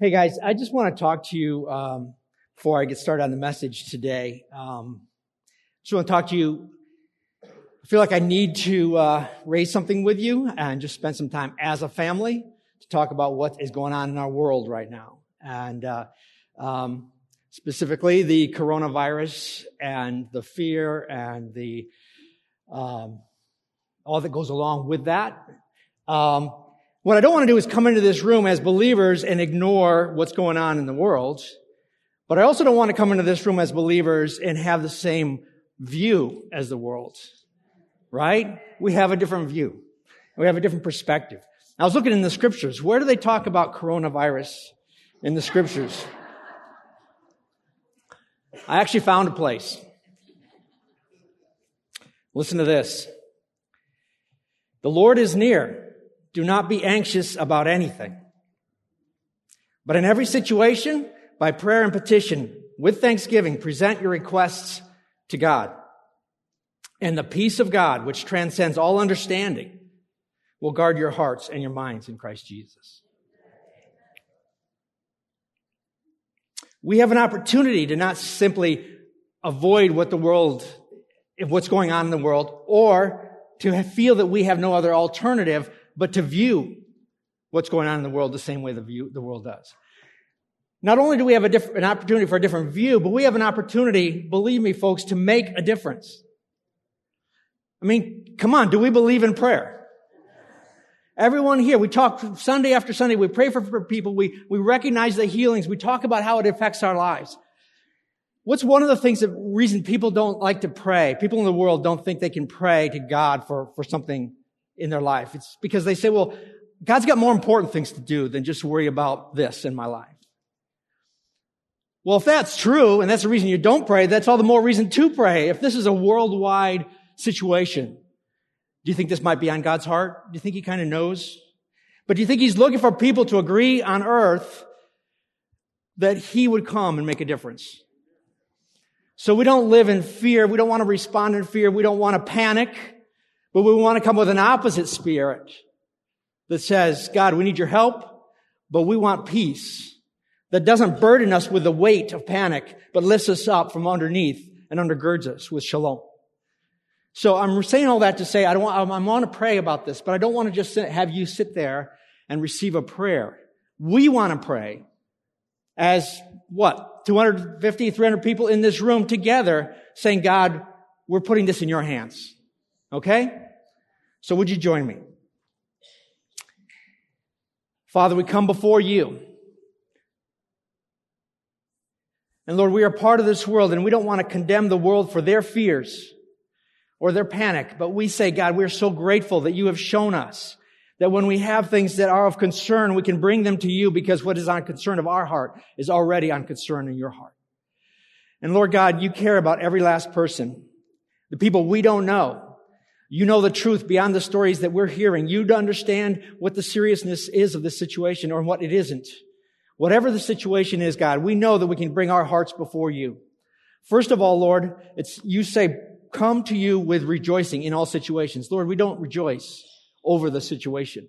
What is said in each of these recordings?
Hey guys, I just want to talk to you um, before I get started on the message today. Um, just want to talk to you. I feel like I need to uh, raise something with you and just spend some time as a family to talk about what is going on in our world right now, and uh, um, specifically the coronavirus and the fear and the um, all that goes along with that. Um, what I don't want to do is come into this room as believers and ignore what's going on in the world. But I also don't want to come into this room as believers and have the same view as the world. Right? We have a different view. We have a different perspective. I was looking in the scriptures. Where do they talk about coronavirus in the scriptures? I actually found a place. Listen to this. The Lord is near. Do not be anxious about anything. But in every situation, by prayer and petition, with thanksgiving, present your requests to God. And the peace of God, which transcends all understanding, will guard your hearts and your minds in Christ Jesus. We have an opportunity to not simply avoid what the world, what's going on in the world, or to feel that we have no other alternative but to view what's going on in the world the same way the, view, the world does. Not only do we have diff- an opportunity for a different view, but we have an opportunity, believe me, folks, to make a difference. I mean, come on, do we believe in prayer? Everyone here, we talk Sunday after Sunday, we pray for, for people, we, we recognize the healings, we talk about how it affects our lives. What's one of the things that reason people don't like to pray? People in the world don't think they can pray to God for, for something in their life. It's because they say, well, God's got more important things to do than just worry about this in my life. Well, if that's true, and that's the reason you don't pray, that's all the more reason to pray. If this is a worldwide situation, do you think this might be on God's heart? Do you think He kind of knows? But do you think He's looking for people to agree on earth that He would come and make a difference? So we don't live in fear. We don't want to respond in fear. We don't want to panic. But we want to come with an opposite spirit that says, God, we need your help, but we want peace that doesn't burden us with the weight of panic, but lifts us up from underneath and undergirds us with shalom. So I'm saying all that to say I don't want, I want to pray about this, but I don't want to just have you sit there and receive a prayer. We want to pray as what? 250, 300 people in this room together saying, God, we're putting this in your hands. Okay? So would you join me? Father, we come before you. And Lord, we are part of this world and we don't want to condemn the world for their fears or their panic, but we say, God, we're so grateful that you have shown us that when we have things that are of concern, we can bring them to you because what is on concern of our heart is already on concern in your heart. And Lord God, you care about every last person, the people we don't know, you know the truth beyond the stories that we're hearing. You understand what the seriousness is of this situation or what it isn't. Whatever the situation is, God, we know that we can bring our hearts before you. First of all, Lord, it's, you say, come to you with rejoicing in all situations. Lord, we don't rejoice over the situation.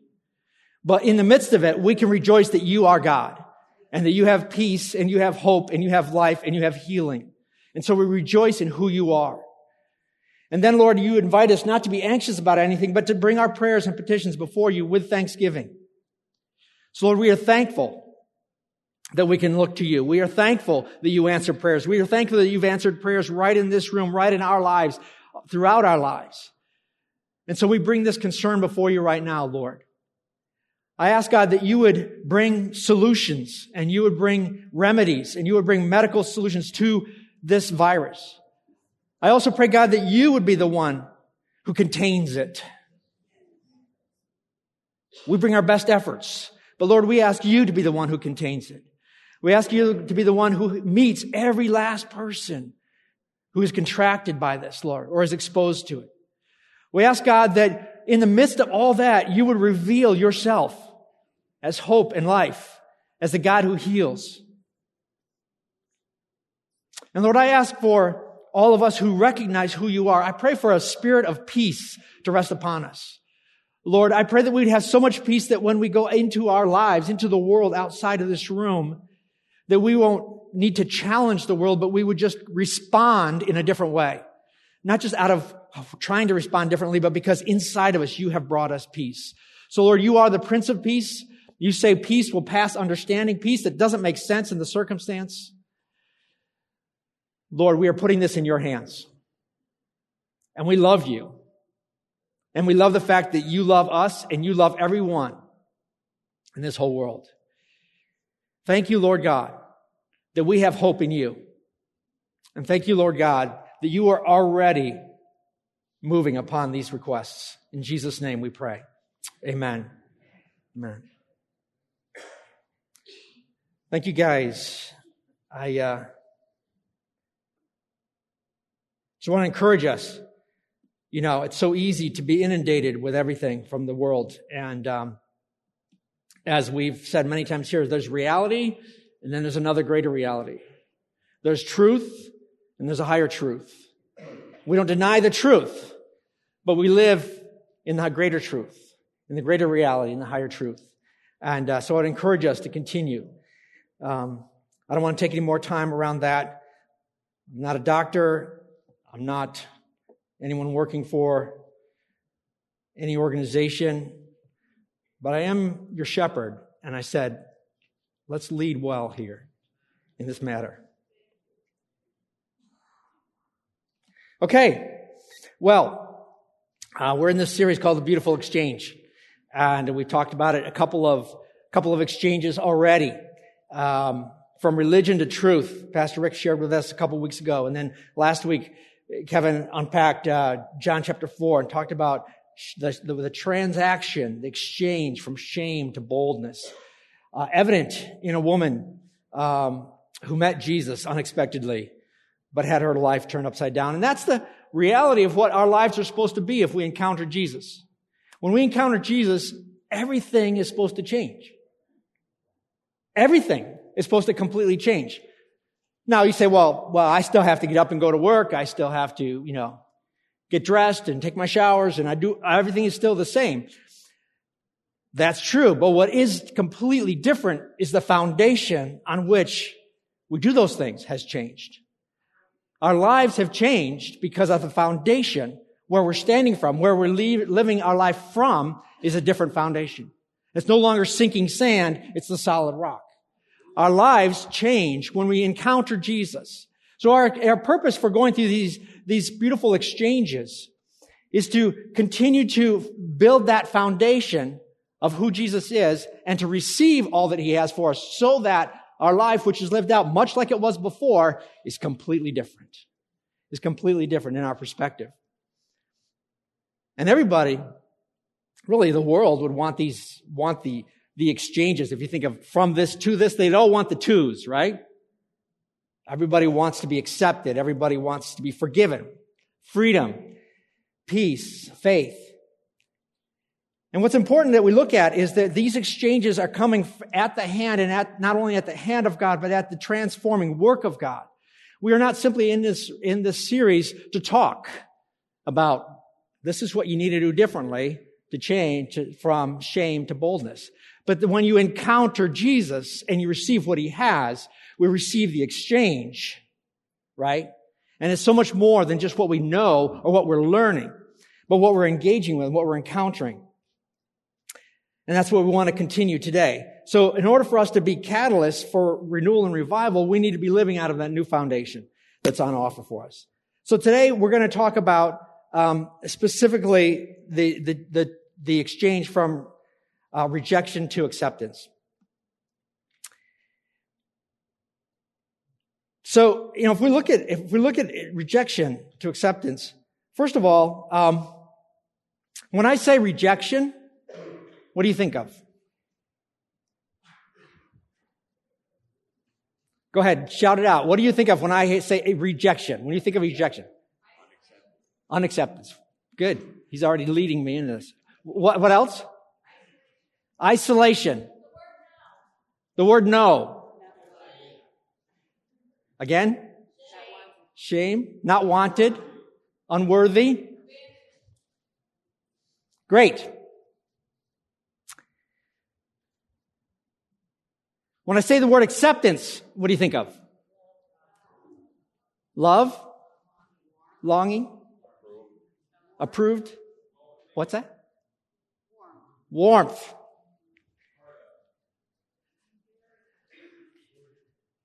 But in the midst of it, we can rejoice that you are God and that you have peace and you have hope and you have life and you have healing. And so we rejoice in who you are. And then, Lord, you invite us not to be anxious about anything, but to bring our prayers and petitions before you with thanksgiving. So, Lord, we are thankful that we can look to you. We are thankful that you answer prayers. We are thankful that you've answered prayers right in this room, right in our lives, throughout our lives. And so we bring this concern before you right now, Lord. I ask God that you would bring solutions and you would bring remedies and you would bring medical solutions to this virus. I also pray, God, that you would be the one who contains it. We bring our best efforts, but Lord, we ask you to be the one who contains it. We ask you to be the one who meets every last person who is contracted by this, Lord, or is exposed to it. We ask God that in the midst of all that, you would reveal yourself as hope and life, as the God who heals. And Lord, I ask for all of us who recognize who you are, I pray for a spirit of peace to rest upon us. Lord, I pray that we'd have so much peace that when we go into our lives, into the world outside of this room, that we won't need to challenge the world, but we would just respond in a different way. Not just out of trying to respond differently, but because inside of us, you have brought us peace. So Lord, you are the Prince of Peace. You say peace will pass understanding, peace that doesn't make sense in the circumstance. Lord, we are putting this in your hands. And we love you. And we love the fact that you love us and you love everyone in this whole world. Thank you, Lord God, that we have hope in you. And thank you, Lord God, that you are already moving upon these requests. In Jesus' name we pray. Amen. Amen. Thank you, guys. I uh, just want to encourage us you know, it's so easy to be inundated with everything from the world. And um, as we've said many times here, there's reality, and then there's another greater reality. There's truth, and there's a higher truth. We don't deny the truth, but we live in the greater truth, in the greater reality, in the higher truth. And uh, so I'd encourage us to continue. Um, I don't want to take any more time around that. I'm not a doctor. I'm not anyone working for any organization, but I am your shepherd. And I said, let's lead well here in this matter. Okay, well, uh, we're in this series called The Beautiful Exchange. And we've talked about it a couple of, couple of exchanges already. Um, from religion to truth. Pastor Rick shared with us a couple weeks ago. And then last week, Kevin unpacked uh, John chapter 4 and talked about the, the, the, transaction, the exchange from shame to boldness. Uh, evident in a woman um, who met Jesus unexpectedly, but had her life turned upside down. And that's the reality of what our lives are supposed to be if we encounter Jesus. When we encounter Jesus, everything is supposed to change. Everything is supposed to completely change. Now you say, well, well, I still have to get up and go to work. I still have to, you know, get dressed and take my showers and I do, everything is still the same. That's true. But what is completely different is the foundation on which we do those things has changed. Our lives have changed because of the foundation where we're standing from, where we're living our life from is a different foundation. It's no longer sinking sand. It's the solid rock our lives change when we encounter Jesus. So our, our purpose for going through these, these beautiful exchanges is to continue to build that foundation of who Jesus is and to receive all that he has for us so that our life, which is lived out much like it was before, is completely different. Is completely different in our perspective. And everybody, really the world would want these, want the, the exchanges. If you think of from this to this, they all want the twos, right? Everybody wants to be accepted. Everybody wants to be forgiven. Freedom, peace, faith. And what's important that we look at is that these exchanges are coming at the hand and at not only at the hand of God, but at the transforming work of God. We are not simply in this, in this series to talk about this is what you need to do differently to change from shame to boldness. But when you encounter Jesus and you receive what he has, we receive the exchange, right? And it's so much more than just what we know or what we're learning, but what we're engaging with, what we're encountering. And that's what we want to continue today. So in order for us to be catalysts for renewal and revival, we need to be living out of that new foundation that's on offer for us. So today we're going to talk about um, specifically the, the, the, the exchange from uh, rejection to acceptance. So, you know, if we look at if we look at rejection to acceptance, first of all, um, when I say rejection, what do you think of? Go ahead, shout it out. What do you think of when I say rejection? When you think of rejection? Unacceptance. Good. He's already leading me into this. What, what else? Isolation. The word no. Again? Shame. Not wanted. Unworthy. Great. When I say the word acceptance, what do you think of? Love? Longing? Approved? What's that? Warmth.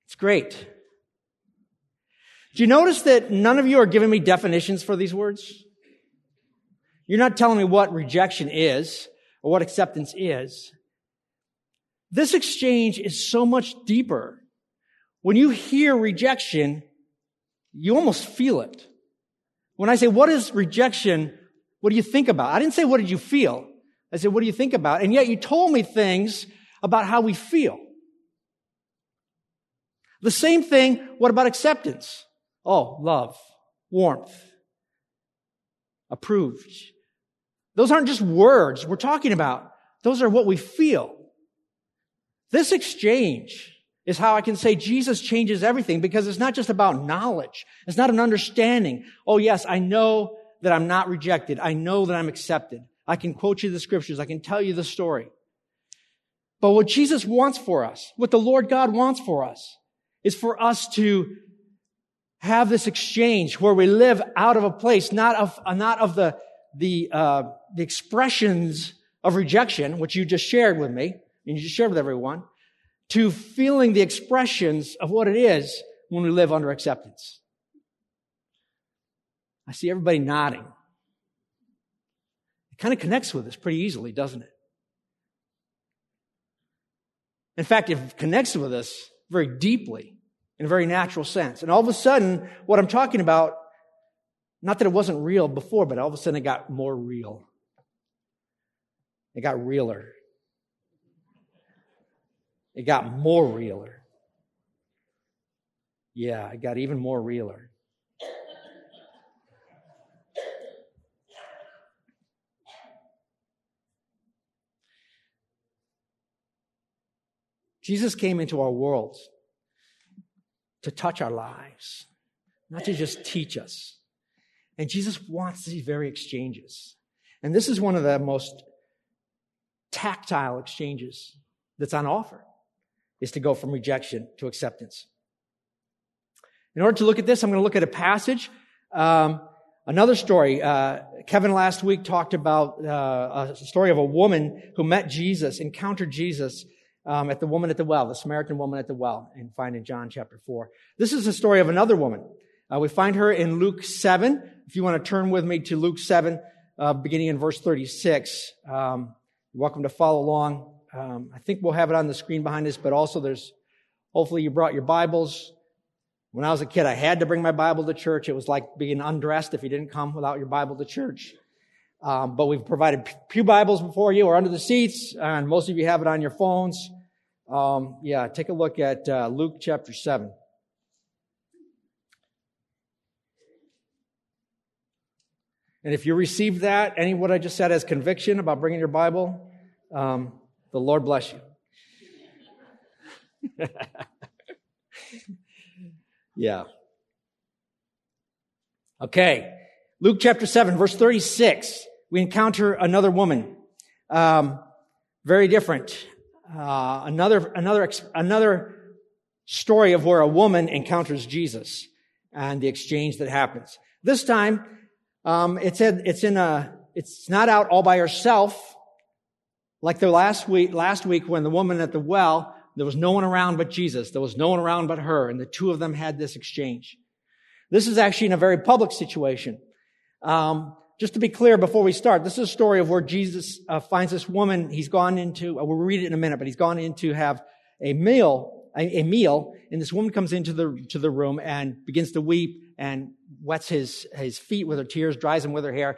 It's great. Do you notice that none of you are giving me definitions for these words? You're not telling me what rejection is or what acceptance is. This exchange is so much deeper. When you hear rejection, you almost feel it. When I say, what is rejection? What do you think about? I didn't say, what did you feel? I said, what do you think about? And yet you told me things about how we feel. The same thing, what about acceptance? Oh, love, warmth, approved. Those aren't just words we're talking about. Those are what we feel. This exchange is how I can say Jesus changes everything because it's not just about knowledge. It's not an understanding. Oh yes, I know that I'm not rejected. I know that I'm accepted. I can quote you the scriptures. I can tell you the story. But what Jesus wants for us, what the Lord God wants for us, is for us to have this exchange where we live out of a place, not of, not of the, the, uh, the expressions of rejection, which you just shared with me, and you just shared with everyone, to feeling the expressions of what it is when we live under acceptance. I see everybody nodding. Kind of connects with us pretty easily, doesn't it? In fact, it connects with us very deeply in a very natural sense. And all of a sudden, what I'm talking about, not that it wasn't real before, but all of a sudden it got more real. It got realer. It got more realer. Yeah, it got even more realer. Jesus came into our world to touch our lives, not to just teach us. And Jesus wants these very exchanges. And this is one of the most tactile exchanges that's on offer, is to go from rejection to acceptance. In order to look at this, I'm going to look at a passage. Um, another story. Uh, Kevin last week talked about uh, a story of a woman who met Jesus, encountered Jesus, um, at the woman at the well, the Samaritan woman at the well, and find in John chapter 4. This is the story of another woman. Uh, we find her in Luke 7. If you want to turn with me to Luke 7, uh, beginning in verse 36, um, you're welcome to follow along. Um, I think we'll have it on the screen behind us, but also there's, hopefully you brought your Bibles. When I was a kid, I had to bring my Bible to church. It was like being undressed if you didn't come without your Bible to church. Um, but we've provided Pew Bibles before you or under the seats, and most of you have it on your phones. Um, yeah, take a look at uh, Luke chapter 7. And if you received that, any what I just said as conviction about bringing your Bible, um, the Lord bless you. yeah. Okay. Luke chapter 7, verse 36, we encounter another woman. Um, very different. Uh, another, another, another story of where a woman encounters Jesus and the exchange that happens. This time, um, in, it's in a, it's not out all by herself, like the last week, last week when the woman at the well, there was no one around but Jesus. There was no one around but her, and the two of them had this exchange. This is actually in a very public situation. Um, just to be clear before we start, this is a story of where Jesus uh, finds this woman. He's gone into, uh, we'll read it in a minute, but he's gone in to have a meal, a, a, meal, and this woman comes into the, to the room and begins to weep and wets his, his feet with her tears, dries them with her hair.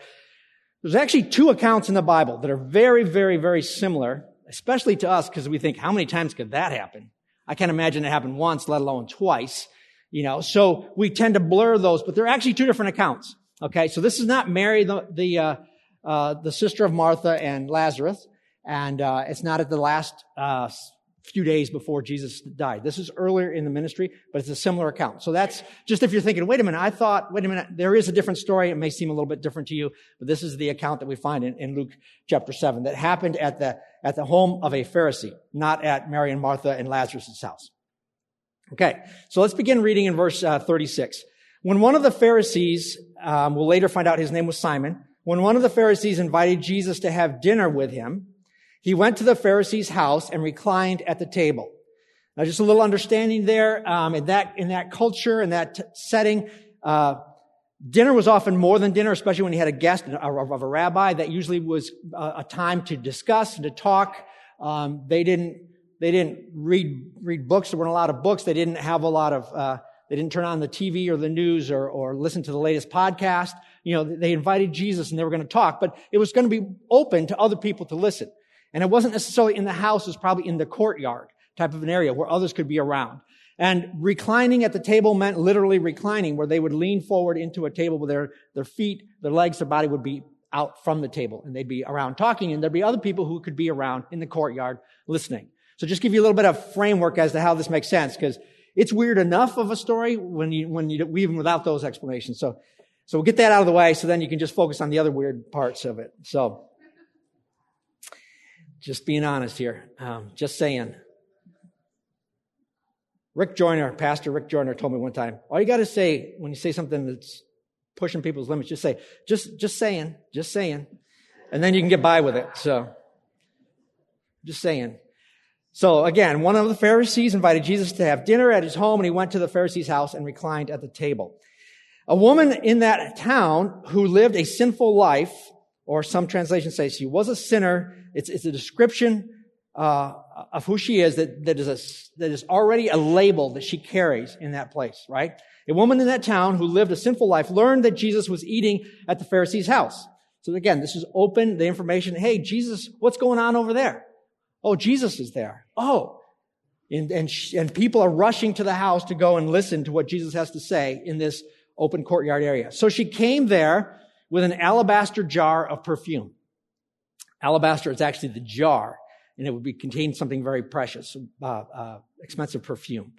There's actually two accounts in the Bible that are very, very, very similar, especially to us, because we think, how many times could that happen? I can't imagine it happened once, let alone twice. You know, so we tend to blur those, but they're actually two different accounts. Okay, so this is not Mary, the the, uh, uh, the sister of Martha and Lazarus, and uh, it's not at the last uh, few days before Jesus died. This is earlier in the ministry, but it's a similar account. So that's just if you're thinking, wait a minute, I thought, wait a minute, there is a different story. It may seem a little bit different to you, but this is the account that we find in, in Luke chapter 7 that happened at the, at the home of a Pharisee, not at Mary and Martha and Lazarus' house. Okay, so let's begin reading in verse uh, 36. When one of the Pharisees, um, we'll later find out his name was Simon, when one of the Pharisees invited Jesus to have dinner with him, he went to the Pharisee's house and reclined at the table. Now, just a little understanding there, um, in that, in that culture, in that t- setting, uh, dinner was often more than dinner, especially when you had a guest of a rabbi. That usually was a time to discuss and to talk. Um, they didn't, they didn't read, read books. There weren't a lot of books. They didn't have a lot of, uh, they didn't turn on the TV or the news or, or listen to the latest podcast. You know, they invited Jesus and they were going to talk, but it was going to be open to other people to listen. And it wasn't necessarily in the house, it was probably in the courtyard type of an area where others could be around. And reclining at the table meant literally reclining, where they would lean forward into a table with their, their feet, their legs, their body would be out from the table and they'd be around talking and there'd be other people who could be around in the courtyard listening. So just give you a little bit of framework as to how this makes sense because it's weird enough of a story when you, when you, even without those explanations. So, so we'll get that out of the way so then you can just focus on the other weird parts of it. So, just being honest here. Um, just saying. Rick Joyner, Pastor Rick Joyner told me one time, all you got to say when you say something that's pushing people's limits, just say, just, just saying, just saying. And then you can get by with it. So, just saying. So again, one of the Pharisees invited Jesus to have dinner at his home and he went to the Pharisee's house and reclined at the table. A woman in that town who lived a sinful life or some translations say she was a sinner. It's, it's a description uh, of who she is that, that, is a, that is already a label that she carries in that place, right? A woman in that town who lived a sinful life learned that Jesus was eating at the Pharisee's house. So again, this is open, the information. Hey, Jesus, what's going on over there? Oh, Jesus is there. Oh. And, and, and people are rushing to the house to go and listen to what Jesus has to say in this open courtyard area. So she came there with an alabaster jar of perfume. Alabaster is actually the jar, and it would be contain something very precious, uh, uh, expensive perfume.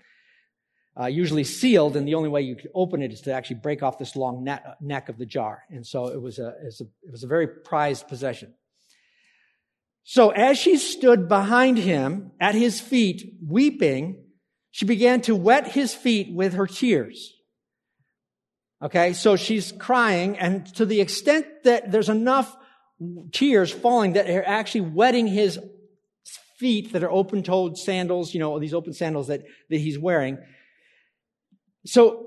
Uh, usually sealed, and the only way you could open it is to actually break off this long net, neck of the jar. And so it was, a, it was a, it was a very prized possession. So as she stood behind him at his feet, weeping, she began to wet his feet with her tears. Okay, so she's crying, and to the extent that there's enough tears falling that are actually wetting his feet that are open-toed sandals, you know, these open sandals that, that he's wearing. So,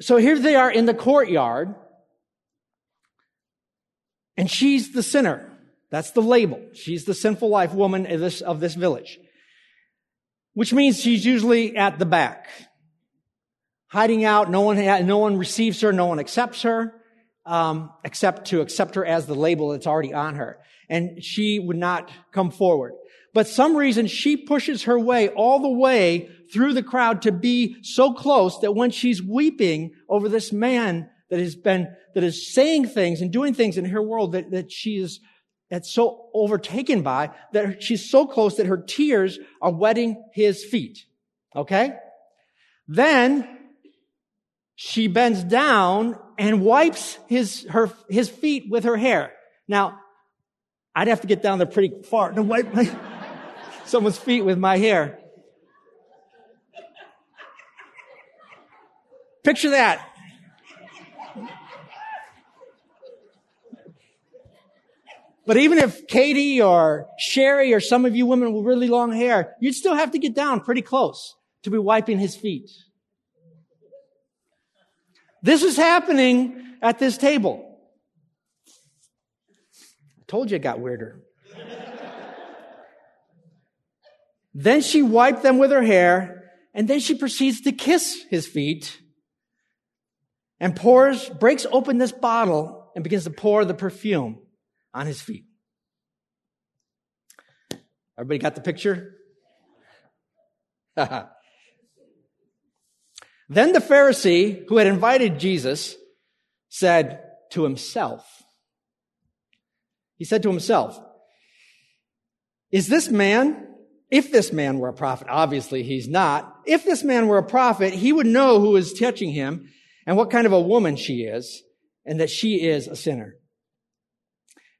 so here they are in the courtyard, and she's the sinner. That's the label. She's the sinful life woman of this, of this village. Which means she's usually at the back hiding out. No one, no one receives her. No one accepts her, um, except to accept her as the label that's already on her. And she would not come forward. But some reason she pushes her way all the way through the crowd to be so close that when she's weeping over this man that has been, that is saying things and doing things in her world that, that she is, that's so overtaken by that she's so close that her tears are wetting his feet. Okay? Then she bends down and wipes his, her, his feet with her hair. Now, I'd have to get down there pretty far to wipe my, someone's feet with my hair. Picture that. But even if Katie or Sherry or some of you women with really long hair, you'd still have to get down pretty close to be wiping his feet. This is happening at this table. I told you it got weirder. then she wiped them with her hair, and then she proceeds to kiss his feet and pours, breaks open this bottle and begins to pour the perfume on his feet. Everybody got the picture? Then the Pharisee who had invited Jesus said to himself, he said to himself, is this man if this man were a prophet, obviously he's not. If this man were a prophet, he would know who is touching him and what kind of a woman she is and that she is a sinner.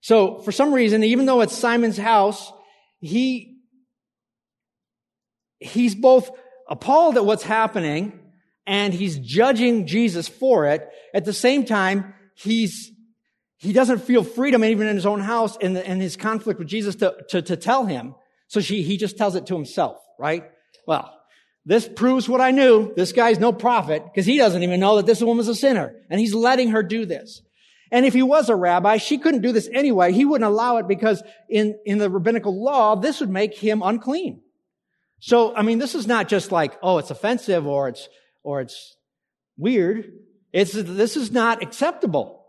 So for some reason, even though it's Simon's house, he, he's both appalled at what's happening and he's judging Jesus for it. At the same time, he's, he doesn't feel freedom even in his own house and, and his conflict with Jesus to, to, to tell him. So she, he just tells it to himself, right? Well, this proves what I knew. This guy's no prophet because he doesn't even know that this woman's a sinner and he's letting her do this. And if he was a rabbi, she couldn't do this anyway. He wouldn't allow it because in, in the rabbinical law, this would make him unclean. So, I mean, this is not just like, oh, it's offensive or it's, or it's weird. It's, this is not acceptable.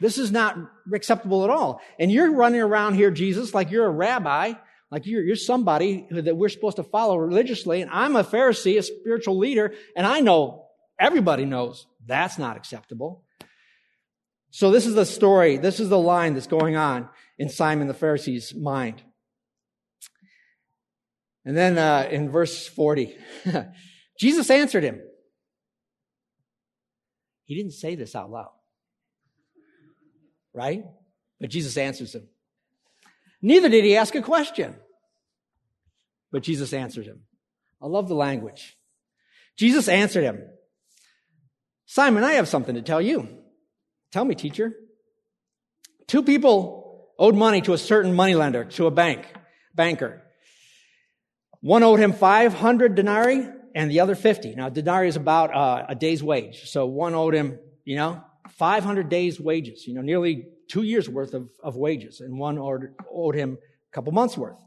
This is not acceptable at all. And you're running around here, Jesus, like you're a rabbi, like you're, you're somebody that we're supposed to follow religiously. And I'm a Pharisee, a spiritual leader, and I know, everybody knows that's not acceptable. So this is the story. This is the line that's going on in Simon the Pharisee's mind. And then uh, in verse 40, Jesus answered him. He didn't say this out loud, right? But Jesus answers him. Neither did he ask a question, but Jesus answered him. I love the language. Jesus answered him, Simon, I have something to tell you. Tell me, teacher. Two people owed money to a certain moneylender, to a bank, banker. One owed him 500 denarii and the other 50. Now, denarii is about uh, a day's wage. So one owed him, you know, 500 days wages, you know, nearly two years worth of, of wages. And one owed, owed him a couple months worth.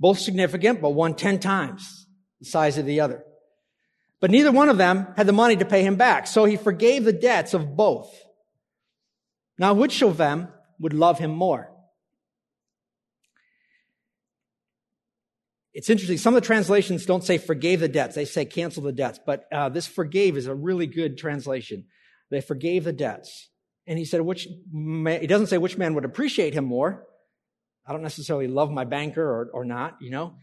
Both significant, but one 10 times the size of the other. But neither one of them had the money to pay him back. So he forgave the debts of both. Now, which of them would love him more? It's interesting. Some of the translations don't say forgave the debts. They say cancel the debts. But uh, this forgave is a really good translation. They forgave the debts. And he said, which man, he doesn't say which man would appreciate him more. I don't necessarily love my banker or, or not, you know.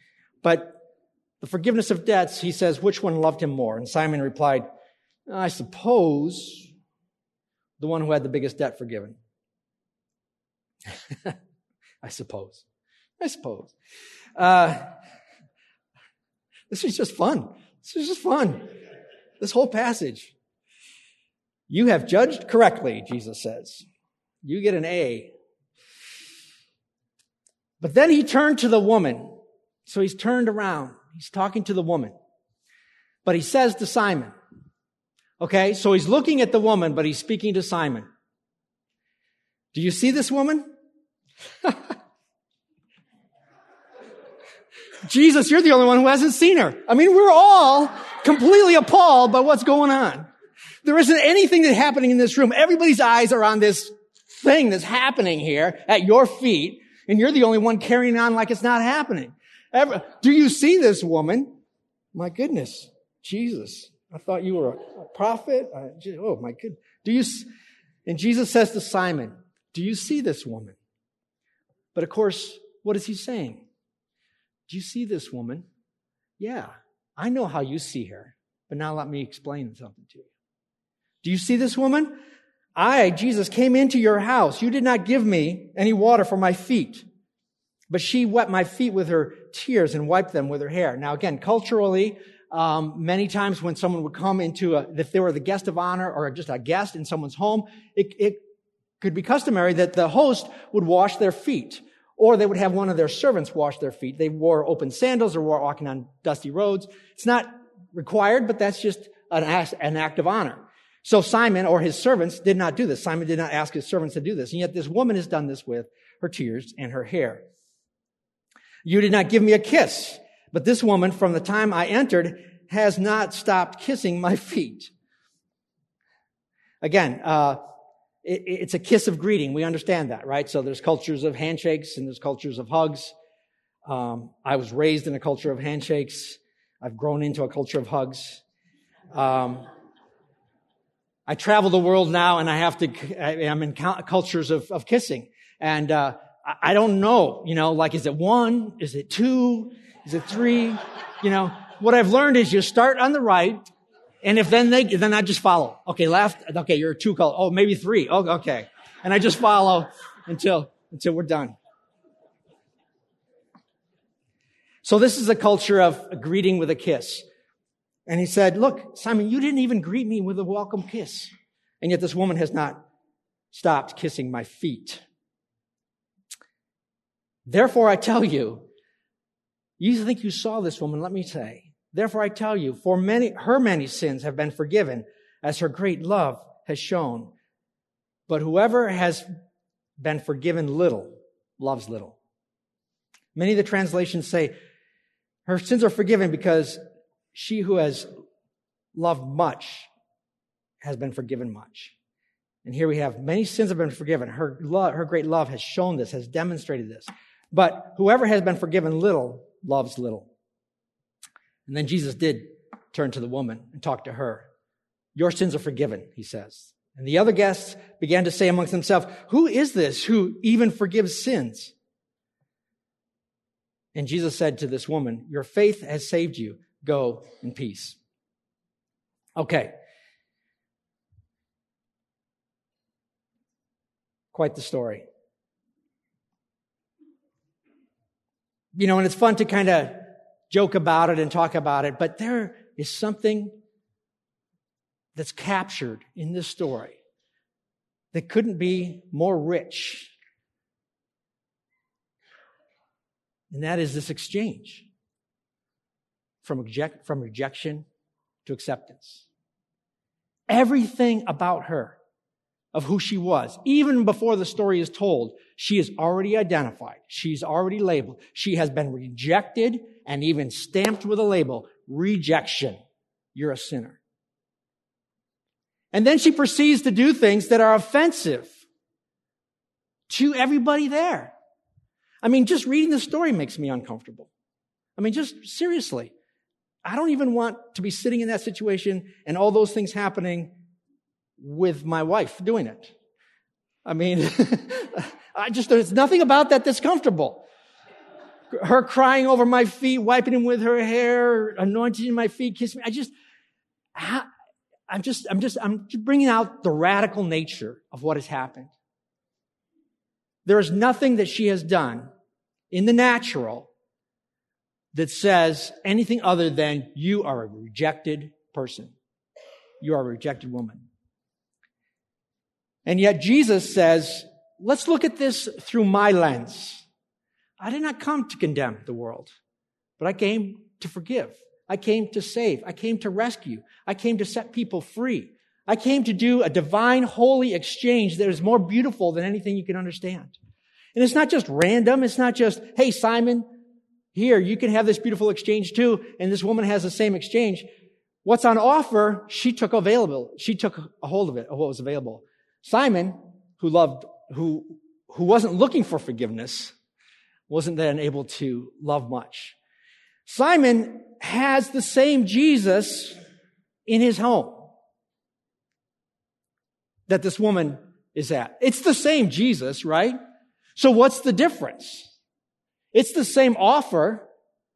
But the forgiveness of debts, he says, which one loved him more? And Simon replied, I suppose the one who had the biggest debt forgiven. I suppose. I suppose. Uh, this is just fun. This is just fun. This whole passage. You have judged correctly, Jesus says. You get an A. But then he turned to the woman. So he's turned around. He's talking to the woman. But he says to Simon, Okay, so he's looking at the woman, but he's speaking to Simon. Do you see this woman? Jesus, you're the only one who hasn't seen her. I mean, we're all completely appalled by what's going on. There isn't anything that's happening in this room. Everybody's eyes are on this thing that's happening here at your feet, and you're the only one carrying on like it's not happening. Ever, do you see this woman? My goodness, Jesus. I thought you were a, prophet. I, oh my goodness. Do you, and Jesus says to Simon, do you see this woman? But of course, what is he saying? Do you see this woman? Yeah, I know how you see her, but now let me explain something to you. Do you see this woman? I, Jesus, came into your house. You did not give me any water for my feet, but she wet my feet with her tears and wiped them with her hair. Now, again, culturally, um, many times when someone would come into a, if they were the guest of honor or just a guest in someone's home, it, it could be customary that the host would wash their feet or they would have one of their servants wash their feet. They wore open sandals or were walking on dusty roads. It's not required, but that's just an act, an act of honor. So Simon or his servants did not do this. Simon did not ask his servants to do this. And yet this woman has done this with her tears and her hair. You did not give me a kiss. But this woman, from the time I entered, has not stopped kissing my feet. Again, uh, it, it's a kiss of greeting. We understand that, right? So there's cultures of handshakes and there's cultures of hugs. Um, I was raised in a culture of handshakes. I've grown into a culture of hugs. Um, I travel the world now and I have to, I'm in cultures of, of kissing. And, uh, I don't know, you know, like, is it one? Is it two? Is it three? You know, what I've learned is you start on the right, and if then they, then I just follow. Okay, left. Okay, you're two color. Oh, maybe three. Oh, okay. And I just follow until, until we're done. So this is a culture of greeting with a kiss. And he said, look, Simon, you didn't even greet me with a welcome kiss. And yet this woman has not stopped kissing my feet. Therefore, I tell you, you think you saw this woman, let me say. Therefore, I tell you, for many, her many sins have been forgiven as her great love has shown. But whoever has been forgiven little loves little. Many of the translations say her sins are forgiven because she who has loved much has been forgiven much. And here we have many sins have been forgiven. Her her great love has shown this, has demonstrated this. But whoever has been forgiven little loves little. And then Jesus did turn to the woman and talk to her. Your sins are forgiven, he says. And the other guests began to say amongst themselves, Who is this who even forgives sins? And Jesus said to this woman, Your faith has saved you. Go in peace. Okay. Quite the story. You know, and it's fun to kind of joke about it and talk about it, but there is something that's captured in this story that couldn't be more rich. And that is this exchange from, from rejection to acceptance. Everything about her, of who she was, even before the story is told, she is already identified. She's already labeled. She has been rejected and even stamped with a label, rejection. You're a sinner. And then she proceeds to do things that are offensive to everybody there. I mean, just reading the story makes me uncomfortable. I mean, just seriously. I don't even want to be sitting in that situation and all those things happening with my wife doing it. I mean, I just, there's nothing about that that's comfortable. Her crying over my feet, wiping them with her hair, anointing my feet, kissing me. I just, I'm just, I'm just, I'm bringing out the radical nature of what has happened. There is nothing that she has done in the natural that says anything other than you are a rejected person. You are a rejected woman. And yet Jesus says, let's look at this through my lens. I did not come to condemn the world, but I came to forgive. I came to save. I came to rescue. I came to set people free. I came to do a divine, holy exchange that is more beautiful than anything you can understand. And it's not just random. It's not just, hey, Simon, here, you can have this beautiful exchange too. And this woman has the same exchange. What's on offer, she took available. She took a hold of it, of what was available. Simon, who loved who, who wasn't looking for forgiveness wasn't then able to love much. Simon has the same Jesus in his home that this woman is at. It's the same Jesus, right? So what's the difference? It's the same offer,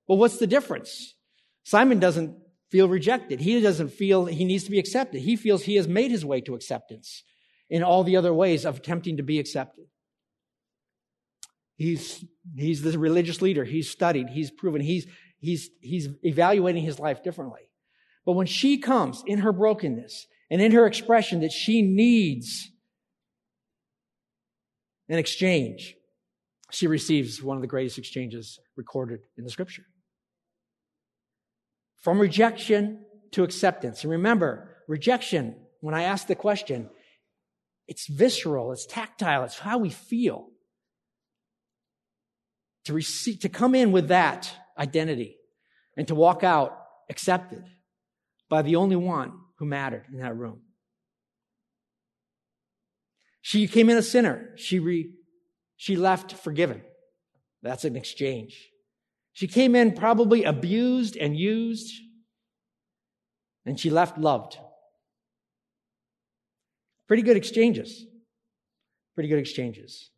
but what's the difference? Simon doesn't feel rejected. He doesn't feel he needs to be accepted. He feels he has made his way to acceptance in all the other ways of attempting to be accepted. He's, he's the religious leader. He's studied. He's proven. He's, he's, he's evaluating his life differently. But when she comes in her brokenness and in her expression that she needs an exchange, she receives one of the greatest exchanges recorded in the scripture. From rejection to acceptance. And remember, rejection, when I ask the question, it's visceral, it's tactile, it's how we feel. To receive, to come in with that identity and to walk out accepted by the only one who mattered in that room. She came in a sinner. She re, she left forgiven. That's an exchange. She came in probably abused and used, and she left loved. Pretty good exchanges. Pretty good exchanges.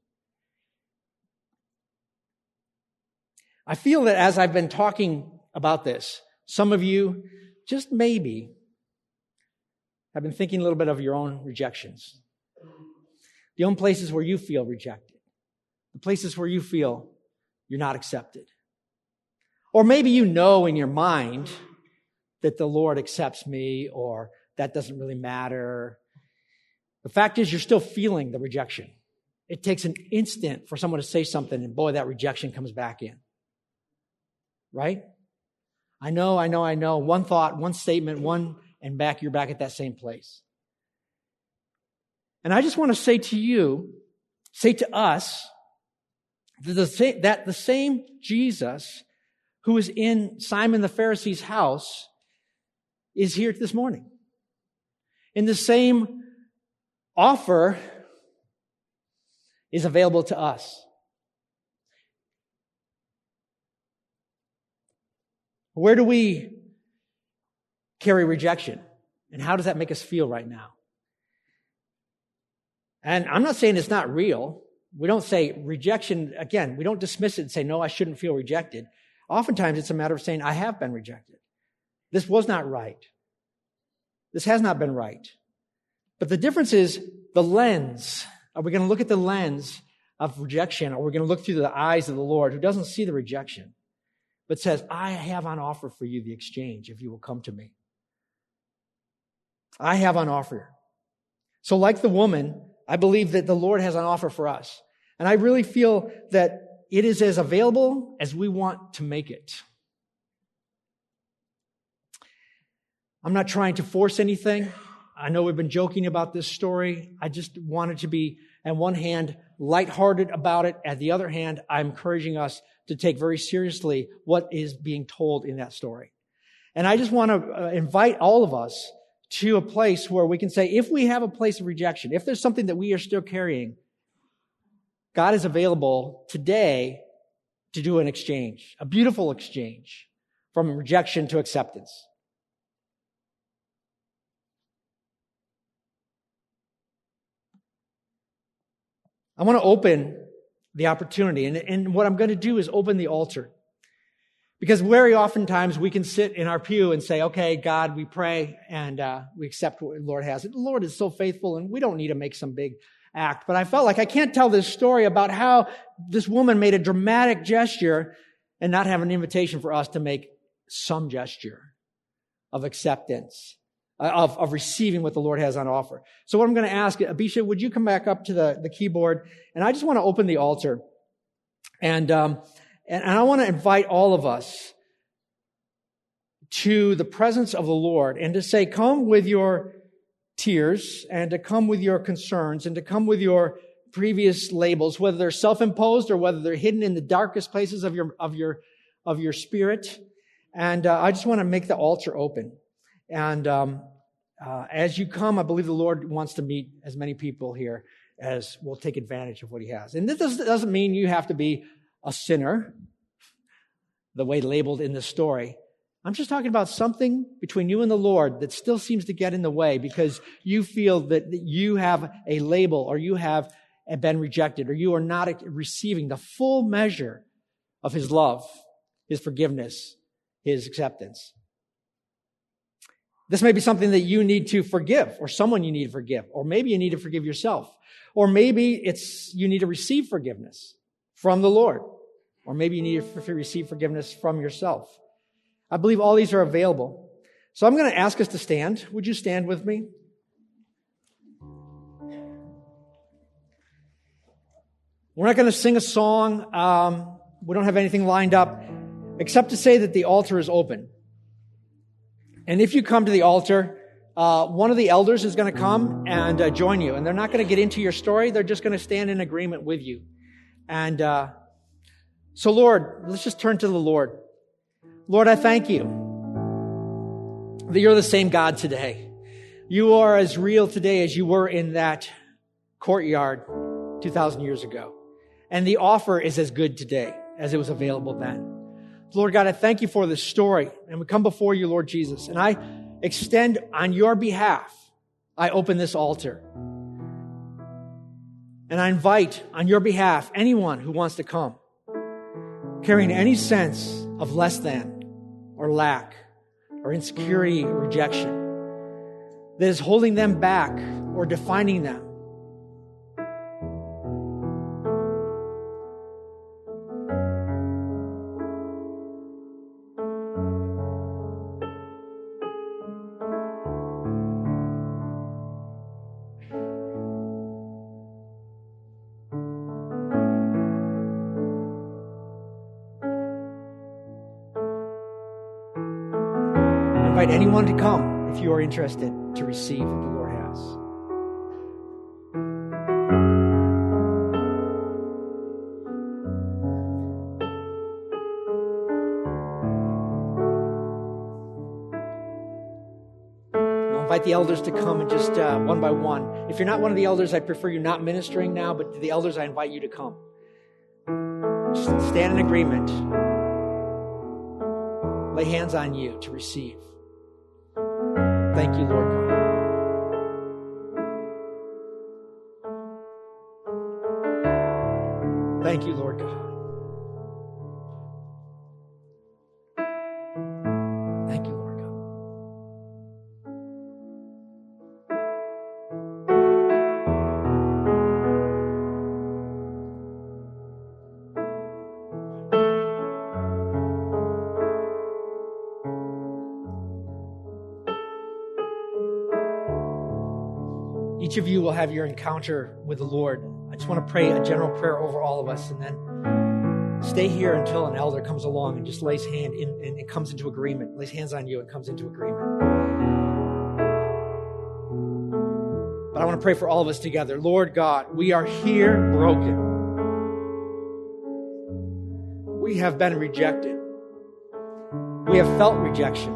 I feel that as I've been talking about this, some of you, just maybe, have been thinking a little bit of your own rejections. The own places where you feel rejected. The places where you feel you're not accepted. Or maybe you know in your mind that the Lord accepts me or that doesn't really matter. The fact is, you're still feeling the rejection. It takes an instant for someone to say something, and boy, that rejection comes back in. Right? I know, I know, I know. One thought, one statement, one, and back, you're back at that same place. And I just want to say to you, say to us, that the same Jesus who was in Simon the Pharisee's house is here this morning. In the same offer is available to us. Where do we carry rejection? And how does that make us feel right now? And I'm not saying it's not real. We don't say rejection, again, we don't dismiss it and say, no, I shouldn't feel rejected. Oftentimes it's a matter of saying, I have been rejected. This was not right. This has not been right. But the difference is the lens. Are we going to look at the lens of rejection or are we going to look through the eyes of the Lord who doesn't see the rejection, but says, I have on offer for you the exchange if you will come to me. I have on offer. So like the woman, I believe that the Lord has an offer for us. And I really feel that it is as available as we want to make it. I'm not trying to force anything. I know we've been joking about this story. I just wanted to be, on one hand, lighthearted about it. At the other hand, I'm encouraging us to take very seriously what is being told in that story. And I just want to uh, invite all of us to a place where we can say, if we have a place of rejection, if there's something that we are still carrying, God is available today to do an exchange, a beautiful exchange from rejection to acceptance. I want to open the opportunity, and, and what I'm going to do is open the altar. Because very oftentimes we can sit in our pew and say, okay, God, we pray and uh, we accept what the Lord has. The Lord is so faithful and we don't need to make some big act. But I felt like I can't tell this story about how this woman made a dramatic gesture and not have an invitation for us to make some gesture of acceptance, of, of receiving what the Lord has on offer. So what I'm going to ask, Abisha, would you come back up to the, the keyboard? And I just want to open the altar. And, um, and I want to invite all of us to the presence of the Lord and to say, come with your tears and to come with your concerns and to come with your previous labels, whether they're self-imposed or whether they're hidden in the darkest places of your, of your, of your spirit. And uh, I just want to make the altar open. And um, uh, as you come, I believe the Lord wants to meet as many people here as will take advantage of what He has. And this doesn't mean you have to be a sinner, the way labeled in the story. I'm just talking about something between you and the Lord that still seems to get in the way because you feel that you have a label or you have been rejected or you are not receiving the full measure of His love, His forgiveness, His acceptance. This may be something that you need to forgive or someone you need to forgive, or maybe you need to forgive yourself, or maybe it's you need to receive forgiveness from the Lord. Or maybe you need to receive forgiveness from yourself. I believe all these are available. So I'm going to ask us to stand. Would you stand with me? We're not going to sing a song. Um, we don't have anything lined up except to say that the altar is open. And if you come to the altar, uh, one of the elders is going to come and uh, join you. And they're not going to get into your story. They're just going to stand in agreement with you. And uh, so, Lord, let's just turn to the Lord. Lord, I thank you that you're the same God today. You are as real today as you were in that courtyard 2,000 years ago. And the offer is as good today as it was available then. Lord God, I thank you for this story. And we come before you, Lord Jesus. And I extend on your behalf, I open this altar. And I invite on your behalf anyone who wants to come carrying any sense of less than or lack or insecurity or rejection that is holding them back or defining them. Anyone to come if you are interested to receive what the Lord has. I'll invite the elders to come and just uh, one by one. If you're not one of the elders, I prefer you not ministering now, but to the elders, I invite you to come. Just stand in agreement. Lay hands on you to receive. Thank you, Lord God. Thank you, Lord God. Each of you will have your encounter with the Lord. I just want to pray a general prayer over all of us and then stay here until an elder comes along and just lays hand in and, and comes into agreement, lays hands on you and comes into agreement. But I want to pray for all of us together. Lord God, we are here broken. We have been rejected. We have felt rejection.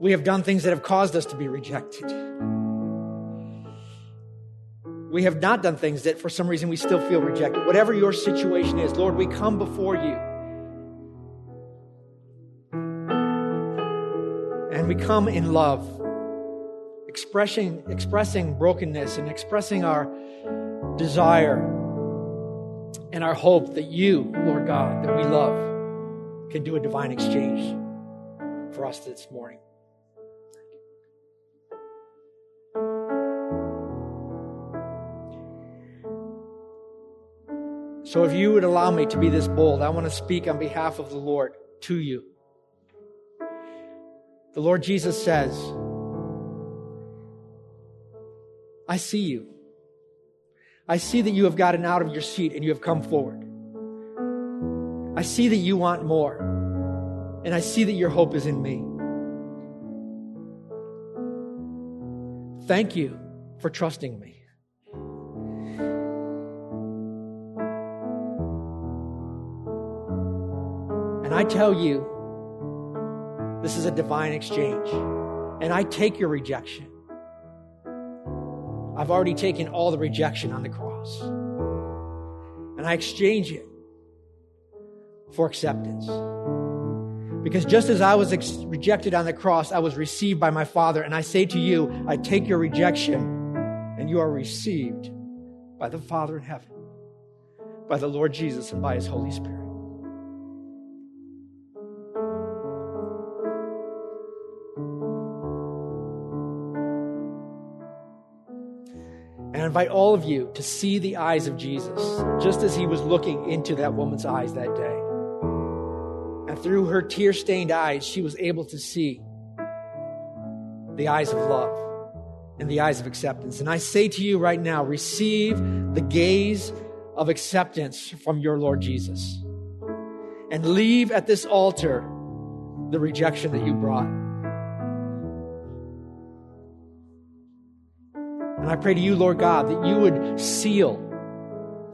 We have done things that have caused us to be rejected. We have not done things that for some reason we still feel rejected. Whatever your situation is, Lord, we come before you. And we come in love, expressing, expressing brokenness and expressing our desire and our hope that you, Lord God, that we love, can do a divine exchange for us this morning. So, if you would allow me to be this bold, I want to speak on behalf of the Lord to you. The Lord Jesus says, I see you. I see that you have gotten out of your seat and you have come forward. I see that you want more. And I see that your hope is in me. Thank you for trusting me. And I tell you, this is a divine exchange. And I take your rejection. I've already taken all the rejection on the cross. And I exchange it for acceptance. Because just as I was ex- rejected on the cross, I was received by my Father. And I say to you, I take your rejection, and you are received by the Father in heaven, by the Lord Jesus, and by his Holy Spirit. Invite all of you to see the eyes of Jesus, just as he was looking into that woman's eyes that day. And through her tear stained eyes, she was able to see the eyes of love and the eyes of acceptance. And I say to you right now receive the gaze of acceptance from your Lord Jesus. And leave at this altar the rejection that you brought. And I pray to you, Lord God, that you would seal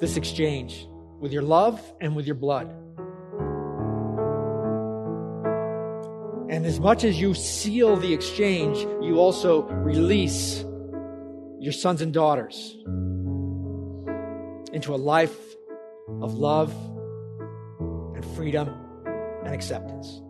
this exchange with your love and with your blood. And as much as you seal the exchange, you also release your sons and daughters into a life of love and freedom and acceptance.